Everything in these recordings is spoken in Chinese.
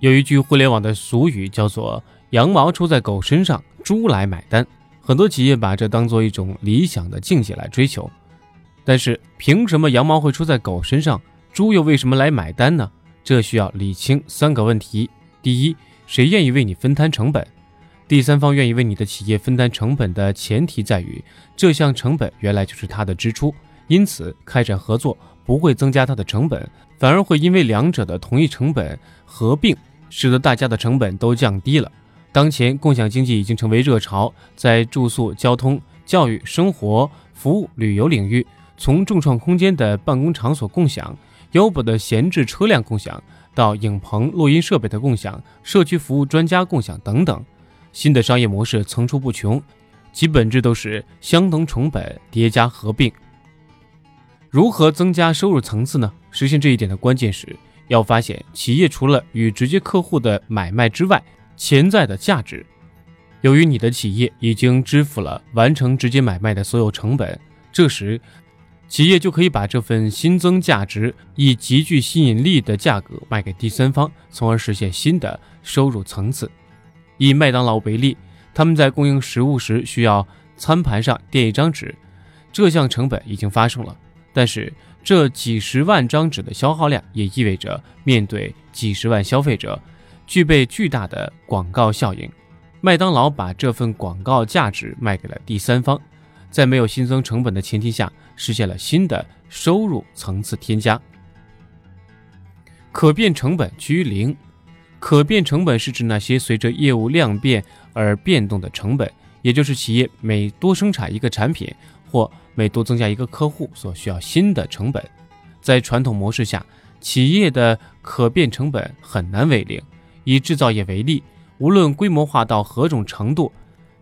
有一句互联网的俗语叫做“羊毛出在狗身上，猪来买单”。很多企业把这当做一种理想的境界来追求。但是，凭什么羊毛会出在狗身上，猪又为什么来买单呢？这需要理清三个问题：第一，谁愿意为你分摊成本？第三方愿意为你的企业分担成本的前提在于，这项成本原来就是他的支出，因此开展合作不会增加它的成本，反而会因为两者的同一成本合并。使得大家的成本都降低了。当前共享经济已经成为热潮，在住宿、交通、教育、生活服务、旅游领域，从众创空间的办公场所共享、优步的闲置车辆共享，到影棚录音设备的共享、社区服务专家共享等等，新的商业模式层出不穷，其本质都是相同成本叠加合并。如何增加收入层次呢？实现这一点的关键是。要发现企业除了与直接客户的买卖之外，潜在的价值。由于你的企业已经支付了完成直接买卖的所有成本，这时企业就可以把这份新增价值以极具吸引力的价格卖给第三方，从而实现新的收入层次。以麦当劳为例，他们在供应食物时需要餐盘上垫一张纸，这项成本已经发生了，但是。这几十万张纸的消耗量，也意味着面对几十万消费者，具备巨大的广告效应。麦当劳把这份广告价值卖给了第三方，在没有新增成本的前提下，实现了新的收入层次添加。可变成本趋于零。可变成本是指那些随着业务量变而变动的成本，也就是企业每多生产一个产品或每多增加一个客户所需要新的成本，在传统模式下，企业的可变成本很难为零。以制造业为例，无论规模化到何种程度，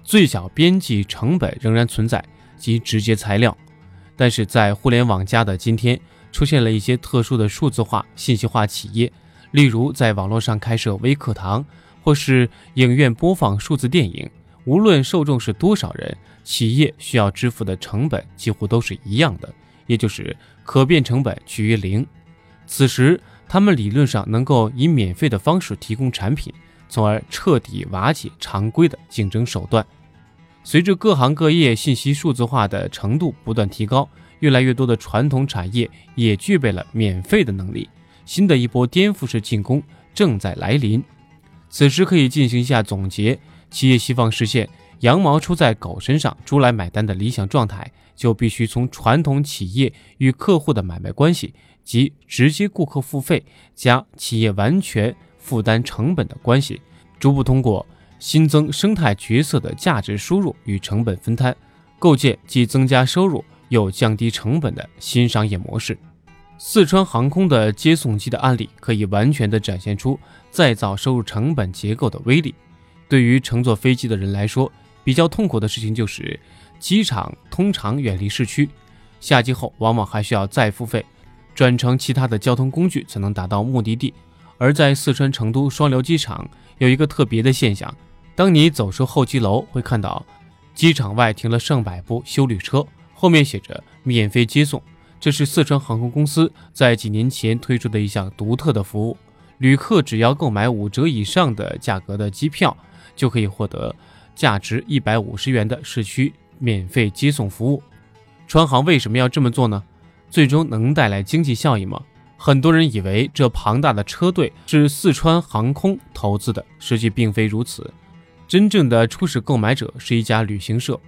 最小边际成本仍然存在，即直接材料。但是在互联网加的今天，出现了一些特殊的数字化、信息化企业，例如在网络上开设微课堂，或是影院播放数字电影。无论受众是多少人，企业需要支付的成本几乎都是一样的，也就是可变成本趋于零。此时，他们理论上能够以免费的方式提供产品，从而彻底瓦解常规的竞争手段。随着各行各业信息数字化的程度不断提高，越来越多的传统产业也具备了免费的能力。新的一波颠覆式进攻正在来临。此时可以进行一下总结。企业希望实现羊毛出在狗身上，猪来买单的理想状态，就必须从传统企业与客户的买卖关系及直接顾客付费加企业完全负担成本的关系，逐步通过新增生态角色的价值输入与成本分摊，构建既增加收入又降低成本的新商业模式。四川航空的接送机的案例，可以完全的展现出再造收入成本结构的威力。对于乘坐飞机的人来说，比较痛苦的事情就是，机场通常远离市区，下机后往往还需要再付费，转乘其他的交通工具才能达到目的地。而在四川成都双流机场有一个特别的现象，当你走出候机楼，会看到机场外停了上百部修旅车，后面写着“免费接送”，这是四川航空公司在几年前推出的一项独特的服务，旅客只要购买五折以上的价格的机票。就可以获得价值一百五十元的市区免费接送服务。川航为什么要这么做呢？最终能带来经济效益吗？很多人以为这庞大的车队是四川航空投资的，实际并非如此。真正的初始购买者是一家旅行社，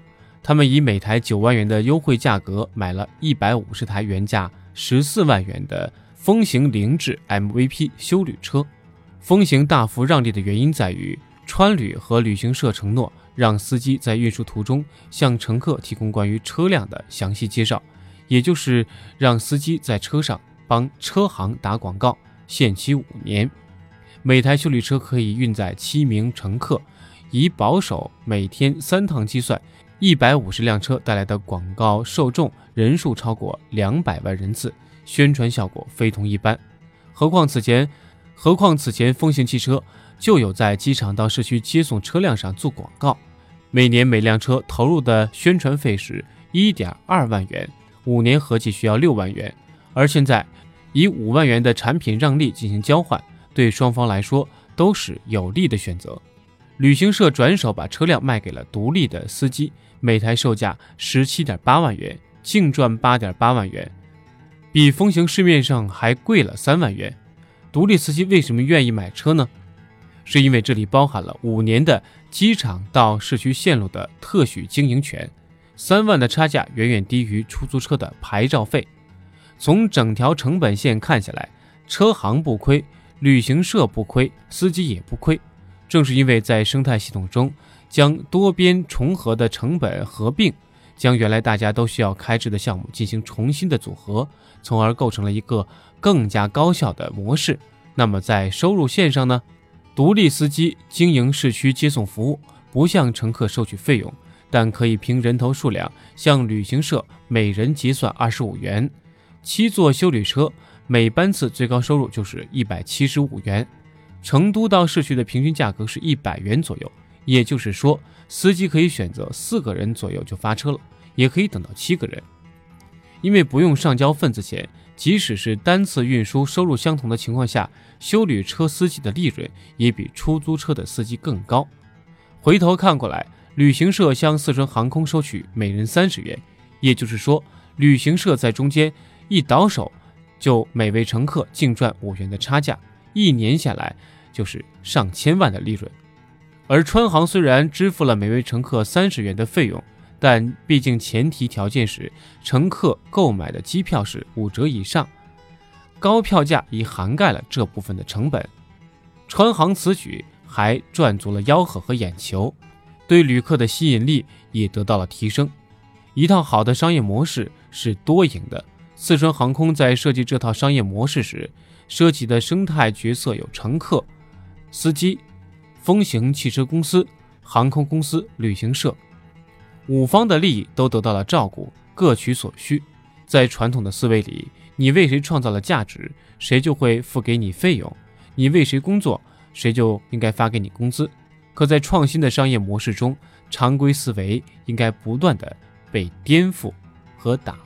他们以每台九万元的优惠价格买了一百五十台原价十四万元的风行凌志 MVP 修旅车。风行大幅让利的原因在于。川旅和旅行社承诺让司机在运输途中向乘客提供关于车辆的详细介绍，也就是让司机在车上帮车行打广告，限期五年。每台修理车可以运载七名乘客，以保守每天三趟计算，一百五十辆车带来的广告受众人数超过两百万人次，宣传效果非同一般。何况此前，何况此前风行汽车。就有在机场到市区接送车辆上做广告，每年每辆车投入的宣传费是一点二万元，五年合计需要六万元。而现在以五万元的产品让利进行交换，对双方来说都是有利的选择。旅行社转手把车辆卖给了独立的司机，每台售价十七点八万元，净赚八点八万元，比风行市面上还贵了三万元。独立司机为什么愿意买车呢？是因为这里包含了五年的机场到市区线路的特许经营权，三万的差价远远低于出租车的牌照费。从整条成本线看下来，车行不亏，旅行社不亏，司机也不亏。正是因为在生态系统中将多边重合的成本合并，将原来大家都需要开支的项目进行重新的组合，从而构成了一个更加高效的模式。那么在收入线上呢？独立司机经营市区接送服务，不向乘客收取费用，但可以凭人头数量向旅行社每人结算二十五元。七座修旅车每班次最高收入就是一百七十五元。成都到市区的平均价格是一百元左右，也就是说，司机可以选择四个人左右就发车了，也可以等到七个人，因为不用上交份子钱。即使是单次运输收入相同的情况下，修旅车司机的利润也比出租车的司机更高。回头看过来，旅行社向四川航空收取每人三十元，也就是说，旅行社在中间一倒手，就每位乘客净赚五元的差价，一年下来就是上千万的利润。而川航虽然支付了每位乘客三十元的费用。但毕竟前提条件是乘客购买的机票是五折以上，高票价已涵盖了这部分的成本。川航此举还赚足了吆喝和眼球，对旅客的吸引力也得到了提升。一套好的商业模式是多赢的。四川航空在设计这套商业模式时，涉及的生态角色有乘客、司机、风行汽车公司、航空公司、旅行社。五方的利益都得到了照顾，各取所需。在传统的思维里，你为谁创造了价值，谁就会付给你费用；你为谁工作，谁就应该发给你工资。可在创新的商业模式中，常规思维应该不断的被颠覆和打。